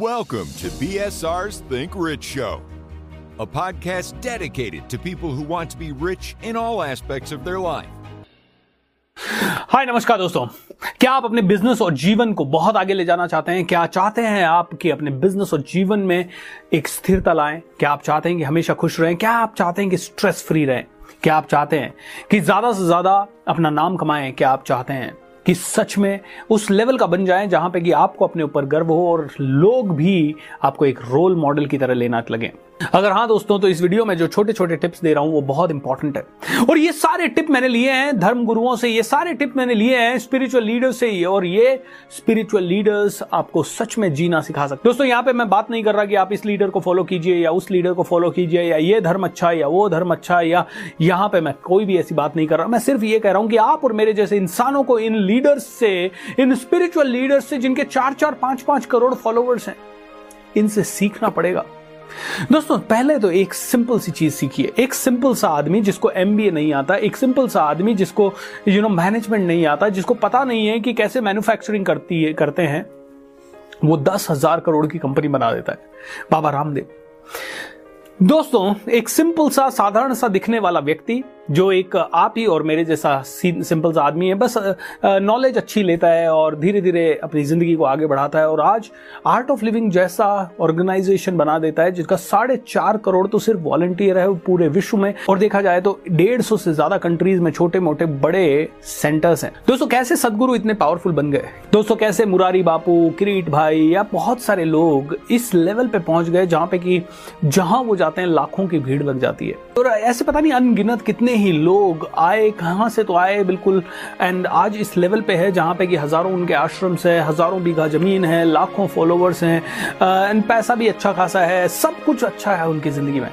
Welcome to BSR's Think Rich Show, a podcast dedicated to people who want to be rich in all aspects of their life. हाय नमस्कार दोस्तों। क्या आप अपने business और जीवन को बहुत आगे ले जाना चाहते हैं? क्या चाहते हैं आप कि अपने बिज़नेस और जीवन में एक स्थिरता लाएँ? क्या आप चाहते हैं कि हमेशा खुश रहें? क्या आप चाहते हैं कि स्ट्रेस फ्री रहें? क्या आप चाहते हैं कि ज़्यादा से ज़्यादा अपना नाम कमाएँ? क्या आप चाहते हैं कि सच में उस लेवल का बन जाए जहाँ पे कि आपको अपने ऊपर गर्व हो और लोग भी आपको एक रोल मॉडल की तरह लेना लगे। अगर हाँ दोस्तों तो इस वीडियो में जो छोटे छोटे टिप्स दे रहा हूँ, वो बहुत इंपॉर्टेंट है। और ये सारे टिप मैंने लिए हैं धर्म गुरुओं से, ये सारे टिप मैंने लिए हैं स्पिरिचुअल लीडर्स से ही, और ये स्पिरिचुअल लीडर्स आपको सच में जीना सिखा सकते दोस्तों, यहाँ पे मैं बात नहीं कर रहा कि आप इस लीडर को फॉलो कीजिए, या उस लीडर को फॉलो कीजिए, या ये धर्म अच्छा है, या वो धर्म अच्छा है, या यहाँ पे मैं कोई भी ऐसी बात नहीं कर रहा। मैं सिर्फ़ ये कह रहा हूँ कि आप और मेरे जैसे इंसानों को इन लीडर्स से, इन स्पिरिचुअल लीडर्स से, जिनके चार चार पाँच पाँच करोड़ फॉलोवर्स हैं, इनसे सीखना पड़ेगा। दोस्तों, पहले तो एक सिंपल सी चीज़ सीखिए। एक सिंपल सा आदमी जिसको एमबीए नहीं आता, एक सिंपल सा आदमी जिसको यू नो मैनेजमेंट नहीं आता, जिसको पता नहीं है कि कैसे मैन्युफैक्चरिंग करती है, करते हैं, वो दस हज़ार करोड़ की कंपनी बना देता है। बाबा रामदेव। दोस्तों, एक सिंपल सा, साधारण सा दिखने वाला व्यक्ति जो एक आप ही और मेरे जैसा सिंपल सा आदमी है, बस नॉलेज अच्छी लेता है और धीरे धीरे अपनी ज़िंदगी को आगे बढ़ाता है और आज आर्ट ऑफ़ लिविंग जैसा ऑर्गेनाइजेशन बना देता है, जिसका साढ़े चार करोड़ तो सिर्फ़ वॉलंटियर है पूरे विश्व में। और देखा जाए तो डेढ़ सौ से ज़्यादा कंट्रीज़ में छोटे मोटे बड़े सेंटर्स हैं। दोस्तों, कैसे सदगुरु इतने पावरफुल बन गए? दोस्तों, कैसे मुरारी बापू, किरीट भाई या बहुत सारे लोग इस लेवल पे पहुँच गए जहाँ पे कि जहाँ वो जाते हैं, लाखों की भीड़ लग जाती है। और ऐसे पता नहीं अनगिनत कितने ही लोग आए, कहाँ से तो आए बिल्कुल। एंड आज इस लेवल पे है जहाँ पे कि हज़ारों उनके आश्रम है, हज़ारों बीघा ज़मीन है, लाखों फॉलोवर्स हैं एंड पैसा भी अच्छा खासा है, सब कुछ अच्छा है उनकी ज़िंदगी में।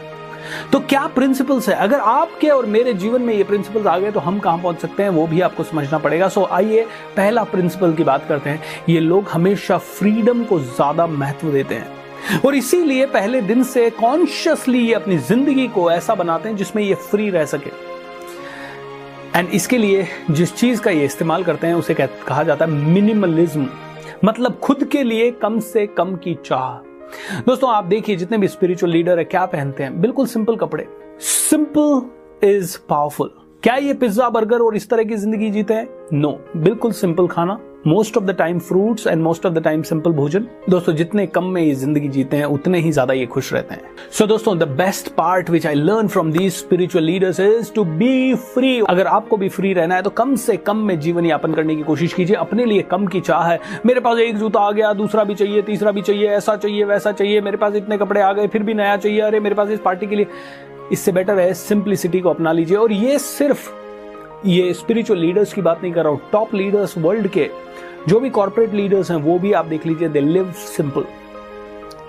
तो क्या प्रिंसिपल्स है? अगर आपके और मेरे जीवन में ये प्रिंसिपल्स आ गए तो हम कहाँ पहुँच सकते हैं? वो भी आपको समझना पड़ेगा। सो आइए, पहला प्रिंसिपल की बात करते हैं। ये लोग हमेशा फ्रीडम को ज़्यादा महत्व देते हैं। और इसीलिए पहले दिन से कॉन्शियसली ये अपनी ज़िंदगी को ऐसा बनाते हैं जिसमें ये फ्री रह सके। एंड इसके लिए जिस चीज़ का ये इस्तेमाल करते हैं उसे कहा जाता है मिनिमलिज्म मतलब खुद के लिए कम से कम की चाह। दोस्तों आप देखिए जितने भी स्पिरिचुअल लीडर है क्या पहनते हैं? बिल्कुल सिंपल कपड़े। सिंपल इज़ पावरफुल क्या ये पिज्जा बर्गर और इस तरह की ज़िंदगी जीते हैं? नो no, बिल्कुल सिंपल खाना। Most of the time fruits and most of the time simple भोजन दोस्तों जितने कम में ये ज़िंदगी जीते हैं उतने ही ज़्यादा ये खुश रहते हैं। सो so, दोस्तों the best part which I learn from these spiritual leaders is to be free अगर आपको भी फ्री रहना है तो कम से कम में जीवन यापन करने की कोशिश कीजिए। अपने लिए कम की चाह है। मेरे पास एक जूता आ गया दूसरा भी चाहिए तीसरा भी चाहिए ऐसा चाहिए वैसा चाहिए मेरे पास इतने कपड़े आ गए फिर भी नया चाहिए अरे मेरे पास इस पार्टी के लिए। इससे बेटर है सिंप्लिसिटी को अपना लीजिए। और ये सिर्फ़ ये स्पिरिचुअल लीडर्स की बात नहीं कर रहा हूँ टॉप लीडर्स वर्ल्ड के, जो भी कॉरपोरेट लीडर्स हैं, वो भी आप देख लीजिए दे लिव सिंपल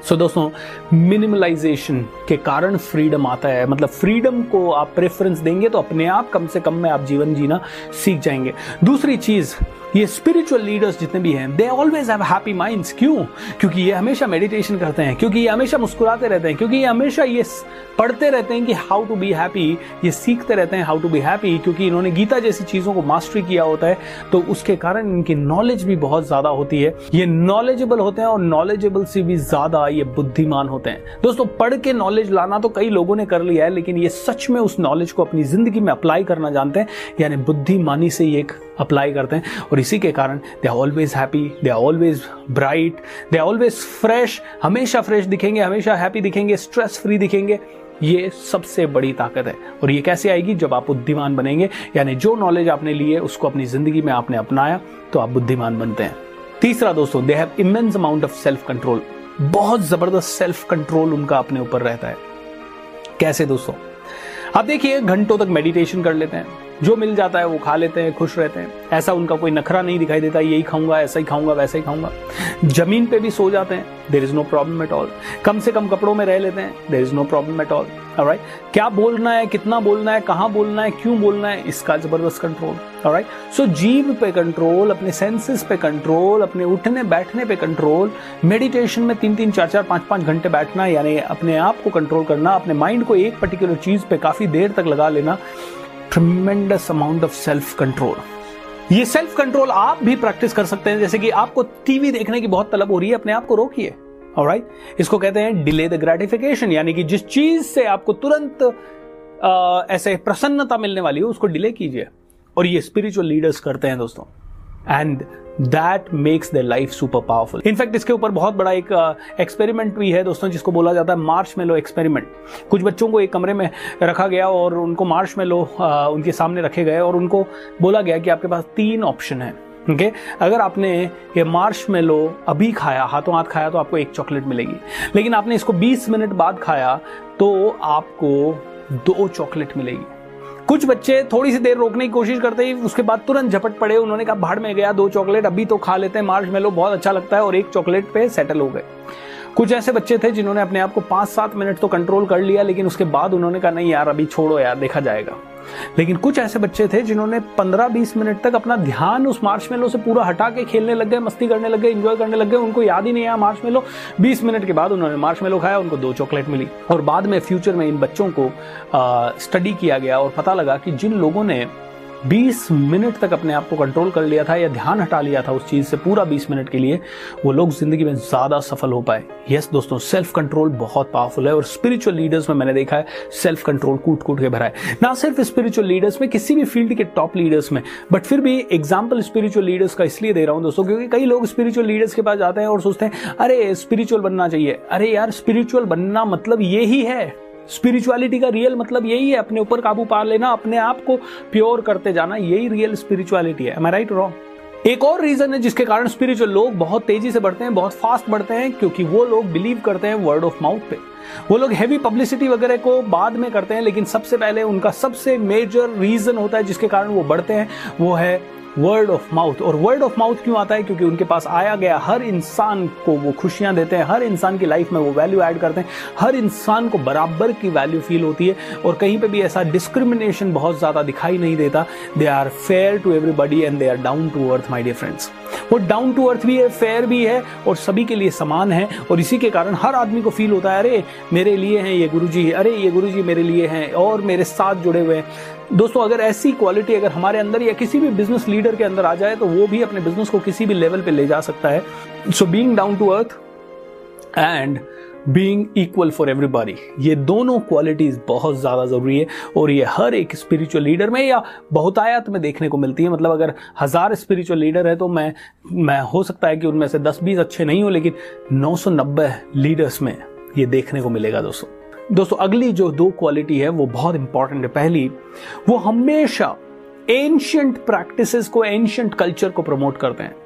सो दोस्तों मिनिमलाइजेशन के कारण फ्रीडम आता है। मतलब फ्रीडम को आप प्रेफरेंस देंगे तो अपने आप कम से कम में आप जीवन जीना सीख जाएँगे। दूसरी चीज़ ये स्पिरिचुअल लीडर्स जितने भी हैं they always have happy minds क्यों? क्योंकि ये हमेशा मेडिटेशन करते हैं, क्योंकि ये हमेशा मुस्कुराते रहते हैं, क्योंकि ये हमेशा ये पढ़ते रहते हैं कि हाउ टू बी हैप्पी ये सीखते रहते हैं हाउ टू बी हैप्पी क्योंकि इन्होंने गीता जैसी चीज़ों को मास्टरी किया होता है तो उसके कारण इनकी नॉलेज भी बहुत ज़्यादा होती है। ये नॉलेजेबल होते हैं और नॉलेजेबल से भी ज़्यादा ये बुद्धिमान होते हैं। दोस्तों, पढ़ के नॉलेज लाना तो कई लोगों ने कर लिया है, लेकिन ये सच में उस नॉलेज को अपनी ज़िंदगी में अप्लाई करना जानते हैं, यानी बुद्धिमानी से ये अप्लाई करते हैं। और इसी के कारण they are always happy they are always bright they are always fresh हमेशा फ्रेश दिखेंगे, हमेशा हैप्पी दिखेंगे स्ट्रेस फ्री दिखेंगे। ये सबसे बड़ी ताकत है। और ये कैसे आएगी? जब आप बुद्धिमान बनेंगे, यानी जो नॉलेज आपने लिए, उसको अपनी ज़िंदगी में आपने अपनाया तो आप बुद्धिमान बनते हैं। तीसरा दोस्तों they have immense amount of self control बहुत ज़बरदस्त सेल्फ कंट्रोल उनका अपने ऊपर रहता है। कैसे दोस्तों? आप देखिए, घंटों तक मेडिटेशन कर लेते हैं। जो मिल जाता है वो खा लेते हैं, खुश रहते हैं। ऐसा उनका कोई नखरा नहीं दिखाई देता, यही खाऊँगा, ऐसा ही खाऊँगा, वैसा ही खाऊँगा। ज़मीन पे भी सो जाते हैं there is no problem at all कम से कम कपड़ों में रह लेते हैं there is no problem at all right क्या बोलना है, कितना बोलना है, कहाँ बोलना है, क्यों बोलना है, इसका ज़बरदस्त कंट्रोल राइट सो जीव पे कंट्रोल अपने सेंसेस पे कंट्रोल अपने उठने, बैठने पे कंट्रोल मेडिटेशन में तीन तीन चार चार पाँच पाँच घंटे बैठना, यानी अपने आप को कंट्रोल करना, अपने माइंड को एक पर्टिकुलर चीज़ पे काफ़ी देर तक लगा लेना। Tremendous amount of self control ये सेल्फ कंट्रोल आप भी प्रैक्टिस कर सकते हैं, जैसे कि आपको टीवी देखने की बहुत तलब हो रही है, अपने आप को रोकिए। और राइट इसको कहते हैं डिले द ग्रेटिफिकेशन यानी कि जिस चीज़ से आपको तुरंत ऐसे प्रसन्नता मिलने वाली हो, उसको डिले कीजिए। और ये स्पिरिचुअल लीडर्स करते हैं दोस्तों। And that makes the life super powerful in fact इसके ऊपर बहुत बड़ा एक एक्सपेरिमेंट uh, भी है दोस्तों जिसको बोला जाता है मार्च मेलो एक्सपेरिमेंट कुछ बच्चों को एक कमरे में रखा गया और उनको मार्च मेलो uh, उनके सामने रखे गए और उनको बोला गया कि आपके पास तीन ऑप्शन है ओके okay? अगर आपने ये मार्श में लो अभी खाया हाथों हाथ खाया तो आपको एक चॉकलेट मिलेगी। लेकिन आपने इसको 20 मिनट बाद खाया तो आपको दो चॉकलेट मिलेगी। कुछ बच्चे थोड़ी सी देर रोकने की कोशिश करते ही उसके बाद तुरंत झपट पड़े। उन्होंने कहा, भाड़ में गया, दो चॉकलेट, अभी तो खा लेते हैं मार्च मेलो बहुत अच्छा लगता है। और एक चॉकलेट पे सेटल हो गए। कुछ ऐसे बच्चे थे जिन्होंने अपने आप को पाँच सात मिनट तो कंट्रोल कर लिया, लेकिन उसके बाद उन्होंने कहा, नहीं यार, अभी छोड़ो यार, देखा जाएगा। लेकिन कुछ ऐसे बच्चे थे जिन्होंने 15-20 मिनट तक अपना ध्यान उस मार्च मेलो से पूरा हटा के खेलने लग गए, मस्ती करने लग गए इंजॉय करने लग गए, उनको याद ही नहीं आया मार्च मेलो 20 मिनट के बाद उन्होंने मार्च मेलो खाया, उनको दो चॉकलेट मिली। और बाद में फ्यूचर में इन बच्चों को स्टडी किया गया और पता लगा कि जिन लोगों ने 20 मिनट तक अपने आप को कंट्रोल कर लिया था या ध्यान हटा लिया था उस चीज़ से पूरा 20 मिनट के लिए, वो लोग ज़िंदगी में ज़्यादा सफल हो पाए। यस दोस्तों सेल्फ कंट्रोल बहुत पावरफुल है और स्पिरिचुअल लीडर्स में मैंने देखा है सेल्फ कंट्रोल कूट कूट के भरा है। ना सिर्फ़ स्पिरिचुअल लीडर्स में, किसी भी फ़ील्ड के टॉप लीडर्स में बट फिर भी एग्ज़ाम्पल स्पिरिचुअल लीडर्स का इसलिए दे रहा हूँ दोस्तों, क्योंकि कई लोग स्पिरिचुअल लीडर्स के पास जाते हैं और सोचते हैं, अरे स्पिरिचुअल बनना चाहिए। अरे यार स्पिरिचुअल बनना मतलब ये ही है। स्पिरिचुअलिटी का रियल मतलब यही है, अपने ऊपर काबू पा लेना, अपने आप को प्योर करते जाना, यही रियल स्पिरिचुअलिटी है। राइट रॉन्ग एक और रीजन है जिसके कारण स्पिरिचुअल लोग बहुत तेज़ी से बढ़ते हैं, बहुत फास्ट बढ़ते हैं, क्योंकि वो लोग बिलीव करते हैं वर्ड ऑफ़ माउथ पे। वो लोग हैवी पब्लिसिटी वगैरह को बाद में करते हैं, लेकिन सबसे पहले उनका सबसे मेजर रीजन होता है जिसके कारण वो बढ़ते हैं, वो है वर्ड ऑफ़ माउथ और वर्ड ऑफ़ माउथ क्यों आता है? क्योंकि उनके पास आया गया हर इंसान को वो खुशियाँ देते हैं, हर इंसान की लाइफ में वो वैल्यू ऐड करते हैं, हर इंसान को बराबर की वैल्यू फील होती है। और कहीं पे भी ऐसा डिस्क्रिमिनेशन बहुत ज़्यादा दिखाई नहीं देता। They are fair to everybody and they are down to earth my dear friends वो डाउन टू अर्थ भी है फेयर भी है, और सभी के लिए समान है। और इसी के कारण हर आदमी को फील होता है, अरे, मेरे लिए हैं ये गुरुजी, अरे, ये गुरुजी मेरे लिए हैं, और मेरे साथ जुड़े हुए हैं। दोस्तों, अगर ऐसी क्वालिटी अगर हमारे अंदर या किसी भी बिज़नेस लीडर के अंदर आ जाए तो वो भी अपने बिज़नेस को किसी भी लेवल पे ले जा सकता है। So being down to earth and being equal for everybody ये दोनों क्वालिटीज बहुत ज़्यादा ज़रूरी है और ये हर एक स्पिरिचुअल लीडर में या बहुतायत में देखने को मिलती है। मतलब अगर हज़ार स्पिरिचुअल लीडर है तो मैं मैं, हो सकता है कि उनमें से दस बीस अच्छे नहीं हो, लेकिन 990 लीडर्स में ये देखने को मिलेगा दोस्तों। दोस्तों अगली जो दो क्वालिटी है वो बहुत इंपॉर्टेंट है। पहली वो हमेशा एंशियंट प्रैक्टिसेस को एंशियंट कल्चर को प्रमोट करते हैं।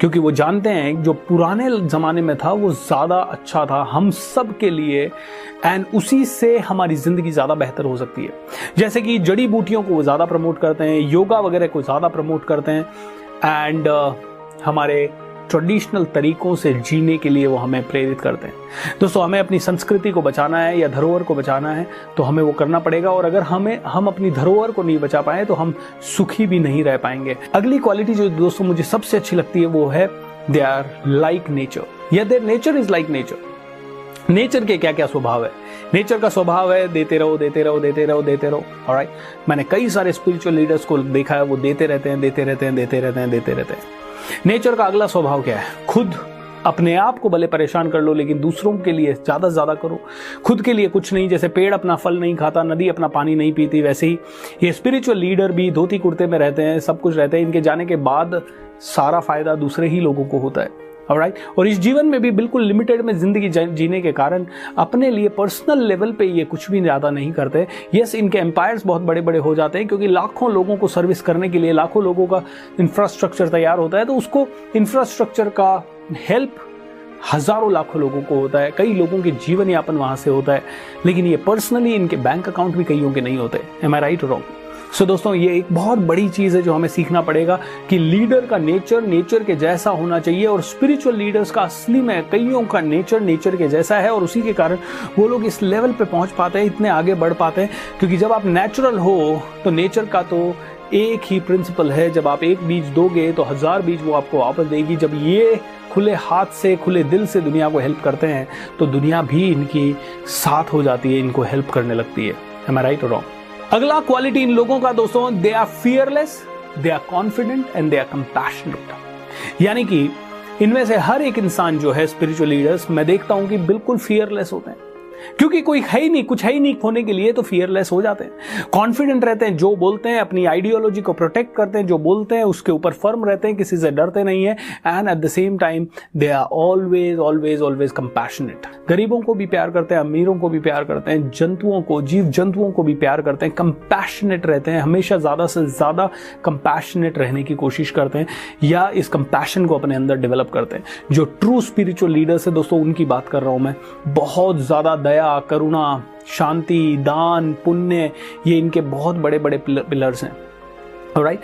क्योंकि वो जानते हैं जो पुराने जमाने में था वो ज़्यादा अच्छा था। हम सब के लिए एंड उसी से हमारी ज़िंदगी ज़्यादा बेहतर हो सकती है। जैसे कि जड़ी बूटियों को वो ज़्यादा प्रमोट करते हैं योगा वगैरह को ज़्यादा प्रमोट करते हैं एंड uh, हमारे ट्रेडिशनल तरीकों से जीने के लिए वो हमें प्रेरित करते हैं। दोस्तों, हमें अपनी संस्कृति को बचाना है या धरोहर को बचाना है तो हमें वो करना पड़ेगा और अगर हमें, हम अपनी धरोहर को नहीं बचा पाए तो हम सुखी भी नहीं रह पाएँगे। अगली क्वालिटी जो दोस्तों मुझे सबसे अच्छी लगती है वो है दे आर लाइक नेचर या their nature is like nature nature के क्या क्या स्वभाव है? नेचर का स्वभाव है, देते रहो देते रहो देते रहो देते रहो। और मैंने कई सारे स्पिरिचुअल लीडर्स को देखा है, वो देते रहते हैं, देते रहते हैं, देते रहते हैं, देते रहते हैं। नेचर का अगला स्वभाव क्या है? खुद अपने आप को भले परेशान कर लो, लेकिन दूसरों के लिए ज़्यादा से ज़्यादा करो। खुद के लिए कुछ नहीं, जैसे पेड़ अपना फल नहीं खाता, नदी अपना पानी नहीं पीती, वैसे ही। ये स्पिरिचुअल लीडर भी धोती कुर्ते में रहते हैं, सब कुछ रहते हैं। इनके जाने के बाद सारा फ़ायदा दूसरे ही लोगों को होता है। राइट और इस जीवन में भी बिल्कुल लिमिटेड में ज़िंदगी जीने के कारण अपने लिए पर्सनल लेवल पे ये कुछ भी ज़्यादा नहीं करते। यस इनके एम्पायर्स बहुत बड़े बड़े हो जाते हैं क्योंकि लाखों लोगों को सर्विस करने के लिए, लाखों लोगों का इंफ्रास्ट्रक्चर तैयार होता है तो उसको इंफ्रास्ट्रक्चर का हेल्प हज़ारों लाखों लोगों को होता है। कई लोगों के जीवन यापन वहाँ से होता है। लेकिन ये पर्सनली इनके बैंक अकाउंट भी कईयों के नहीं होते। Am I right wrong so so, दोस्तों ये एक बहुत बड़ी चीज़ है जो हमें सीखना पड़ेगा कि लीडर का नेचर नेचर के जैसा होना चाहिए और स्पिरिचुअल लीडर्स का असली में कईयों का नेचर नेचर के जैसा है और उसी के कारण वो लोग इस लेवल पे पहुँच पाते हैं इतने आगे बढ़ पाते हैं। क्योंकि जब आप नेचुरल हो तो नेचर का तो एक ही प्रिंसिपल है जब आप एक बीज दोगे तो हज़ार बीज वो आपको वापस देगी। जब ये खुले हाथ से खुले दिल से दुनिया को हेल्प करते हैं तो दुनिया भी इनकी साथ हो जाती है इनको हेल्प करने लगती है। राइट और रॉन्ग अगला क्वालिटी इन लोगों का दोस्तों they are fearless they are confident and they are compassionate यानी कि इनमें से हर एक इंसान जो है स्पिरिचुअल लीडर्स मैं देखता हूँ कि बिल्कुल फियरलेस होते हैं। क्योंकि कोई है ही नहीं, कुछ है ही नहीं होने के लिए तो फियरलेस हो जाते हैं। कॉन्फिडेंट रहते हैं, जो बोलते हैं, अपनी आइडियोलॉजी को प्रोटेक्ट करते हैं, जो बोलते हैं, उसके ऊपर फर्म रहते हैं, किसी से डरते नहीं है। And at the same time they are always always always compassionate गरीबों को भी प्यार करते हैं, अमीरों को भी प्यार करते हैं, जंतुओं को, जीव जंतुओं को भी प्यार करते हैं कंपैशनेट रहते हैं, हमेशा ज़्यादा से ज़्यादा कंपैशनेट रहने की कोशिश करते हैं, या इस कंपैशन को अपने अंदर डेवलप करते हैं। जो ट्रू स्पिरिचुअल लीडर्स है, दोस्तों, उनकी बात कर रहा हूँ मैं, बहुत ज़्यादा दया करुणा शांति दान पुण्य ये इनके बहुत बड़े बड़े पिलर्स हैं। राइट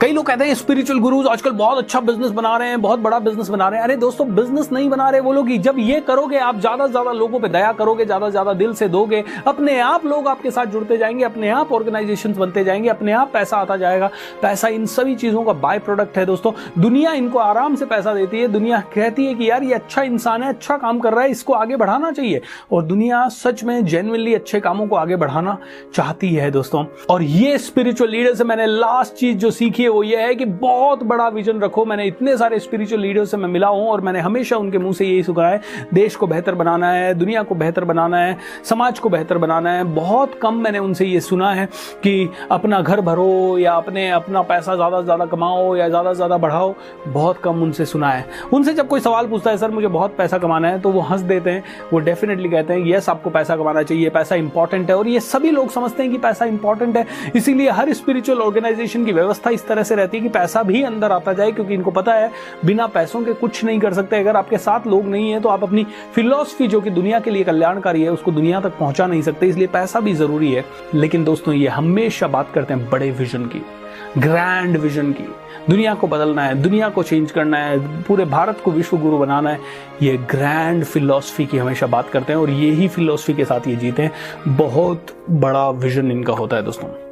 कई लोग कहते हैं स्पिरिचुअल गुरुज आजकल बहुत अच्छा बिज़नेस बना रहे हैं, बहुत बड़ा बिज़नेस बना रहे हैं। अरे दोस्तों बिज़नेस नहीं बना रहे वो लोग जब ये करोगे, आप ज़्यादा से ज़्यादा लोगों पे दया करोगे, ज़्यादा से ज़्यादा दिल से दोगे, अपने आप लोग आपके साथ जुड़ते जाएँगे, अपने आप ऑर्गेनाइजेशन बनते जाएँगे, अपने आप पैसा आता जाएगा। पैसा इन सभी चीज़ों का बाय प्रोडक्ट है दोस्तों। दुनिया इनको आराम से पैसा देती है। दुनिया कहती है कि यार, ये अच्छा इंसान है अच्छा काम कर रहा है, इसको आगे बढ़ाना चाहिए। और दुनिया सच में जेनुअनली अच्छे कामों को आगे बढ़ाना चाहती है दोस्तों। और ये स्पिरिचुअल लीडर से मैंने लास्ट चीज़ जो सीखी है वो ये है कि बहुत बड़ा विजन रखो। मैंने इतने सारे स्पिरिचुअल लीडर से मैं मिला हूँ और मैंने हमेशा उनके मुँह से यही सुखा है। देश को बेहतर बनाना है, दुनिया को बेहतर बनाना है, समाज को बेहतर बनाना है। बहुत कम मैंने उनसे ये सुना है कि अपना घर भरो या अपने अपना पैसा ज़्यादा से ज़्यादा कमाओ या ज़्यादा से ज़्यादा बढ़ाओ। बहुत कम उनसे सुना है। उनसे जब कोई सवाल पूछता है, सर, मुझे बहुत पैसा कमाना है तो वो हंस देते हैं। वो डेफिनेटली कहते हैं यस आपको पैसा कमाना चाहिए, पैसा इंपॉर्टेंट है। और ये सभी लोग समझते हैं कि पैसा इंपॉर्टेंट है। इसीलिए हर स्पिरिचुअल ऑर्गेनाइजेशन की व्यवस्था इस तरह से रहती है कि पैसा भी अंदर आता जाए, क्योंकि इनको पता है, बिना पैसों के कुछ नहीं कर सकते। अगर आपके साथ लोग नहीं है तो आप अपनी फिलोसफी जो कि दुनिया के लिए कल्याणकारी है, उसको दुनिया तक पहुँचा नहीं सकते, इसलिए पैसा भी ज़रूरी है। लेकिन दोस्तों, ये हमेशा बात करते हैं बड़े विजन की ग्रैंड विजन की। दुनिया को बदलना है, दुनिया को चेंज करना है, पूरे भारत को विश्व गुरु बनाना है। ये ग्रैंड फिलॉसफी की हमेशा बात करते हैं, और यही फिलॉसफी के साथ ये जीते हैं। बहुत बड़ा विजन इनका होता है, दोस्तों।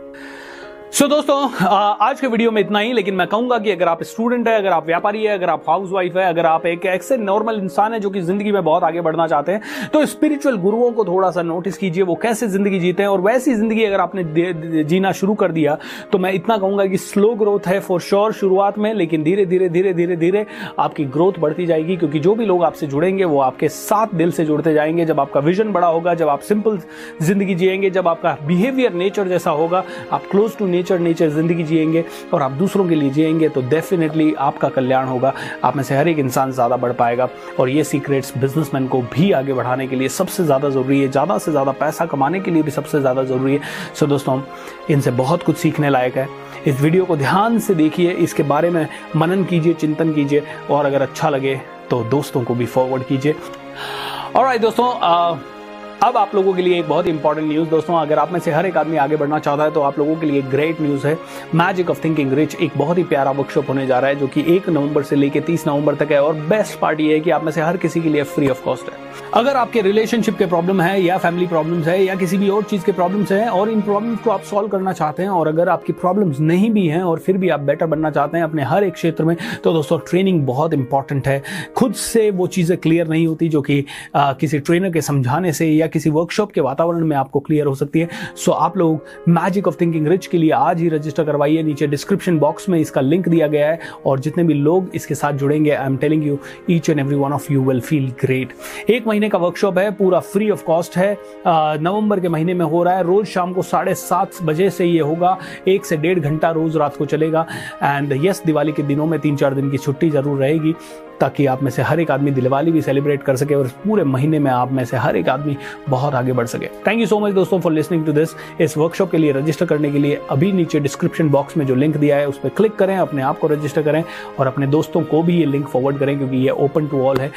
सो so, दोस्तों आज के वीडियो में इतना ही लेकिन मैं कहूँगा कि अगर आप स्टूडेंट है अगर आप व्यापारी है अगर आप हाउस वाइफ है अगर आप एक ऐसे नॉर्मल इंसान है जो कि ज़िंदगी में बहुत आगे बढ़ना चाहते हैं तो स्पिरिचुअल गुरुओं को थोड़ा सा नोटिस कीजिए वो कैसे ज़िंदगी जीते हैं और वैसी ज़िंदगी अगर आपने जीना शुरू कर दिया तो मैं इतना कहूँगा कि स्लो ग्रोथ है फॉर श्योर शुरुआत में लेकिन धीरे धीरे धीरे धीरे धीरे आपकी ग्रोथ बढ़ती जाएगी क्योंकि जो भी लोग आपसे जुड़ेंगे वो आपके साथ दिल से जुड़ते जाएँगे। जब आपका विजन बड़ा होगा जब आप सिंपल ज़िंदगी जिएँगे जब आपका बिहेवियर नेचर जैसा होगा आप क्लोज टू नेचर नेचर ज़िंदगी जिएँगे और आप दूसरों के लिए जिएँगे तो डेफिनेटली आपका कल्याण होगा। आप में से हर एक इंसान ज़्यादा बढ़ पाएगा और ये सीक्रेट्स बिजनेसमैन को भी आगे बढ़ाने के लिए सबसे ज़्यादा ज़रूरी है। ज़्यादा से ज़्यादा पैसा कमाने के लिए भी सबसे ज़्यादा ज़रूरी है। सो दोस्तों, इनसे बहुत कुछ सीखने लायक है। इस वीडियो को ध्यान से देखिए, इसके बारे में मनन कीजिए, चिंतन कीजिए और अगर अच्छा लगे तो दोस्तों को भी फॉरवर्ड कीजिए। और दोस्तों अब आप लोगों के लिए एक बहुत इंपॉर्टेंट न्यूज़ दोस्तों, अगर आप में से हर एक आदमी आगे बढ़ना चाहता है तो आप लोगों के लिए ग्रेट न्यूज़ है। मैजिक ऑफ़ थिंकिंग रिच एक बहुत ही प्यारा वर्कशॉप होने जा रहा है, जो कि एक नवंबर से लेकर तीस नवंबर तक है, और बेस्ट पार्ट ये है कि आप में से हर किसी के लिए फ्री ऑफ़ कॉस्ट है। अगर आपके रिलेशनशिप के प्रॉब्लम है, या फैमिली प्रॉब्लम्स है, या किसी भी और चीज़ के प्रॉब्लम्स है, और इन प्रॉब्लम्स को आप सॉल्व करना चाहते हैं, और अगर आपकी प्रॉब्लम्स नहीं भी हैं, और फिर भी आप बेटर बनना चाहते हैं अपने हर एक क्षेत्र में तो दोस्तों ट्रेनिंग बहुत इंपॉर्टेंट है। खुद से वो चीज़ें क्लियर नहीं होती, जो कि किसी ट्रेनर के समझाने से, या किसी वर्कशॉप के वातावरण में आपको क्लियर हो सकती है। सो आप लोग मैजिक ऑफ़ थिंकिंग रिच के लिए आज ही रजिस्टर करवाइए। नीचे डिस्क्रिप्शन बॉक्स में इसका लिंक दिया गया है और जितने भी लोग इसके साथ जुड़ेंगे I am telling you each and every one of you will feel great एक महीने का वर्कशॉप है, पूरा फ्री ऑफ़ कॉस्ट है। नवंबर के महीने में हो रहा है। रोज शाम को साढ़े सात बजे से ये होगा। एक से डेढ़ घंटा रोज रात को चलेगा। एंड यस दिवाली के दिनों में तीन चार दिन की छुट्टी ज़रूर रहेगी। ताकि आप में से हर एक आदमी दिलवाली भी सेलिब्रेट कर सके और पूरे महीने में आप में से हर एक आदमी बहुत आगे बढ़ सके। थैंक यू सो मच दोस्तों फॉर लिसनिंग टू दिस इस वर्कशॉप के लिए रजिस्टर करने के लिए अभी नीचे डिस्क्रिप्शन बॉक्स में जो लिंक दिया है, उस पर क्लिक करें, अपने आप को रजिस्टर करें और अपने दोस्तों को भी ये लिंक फॉरवर्ड करें क्योंकि ये ओपन टू ऑल है।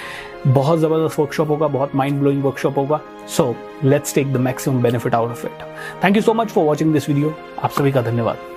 बहुत ज़बरदस्त वर्कशॉप होगा, बहुत माइंड ब्लोइंग वर्कशॉप होगा। So let's take the maximum benefit out of it thank you so much for watching this video आप सभी का धन्यवाद।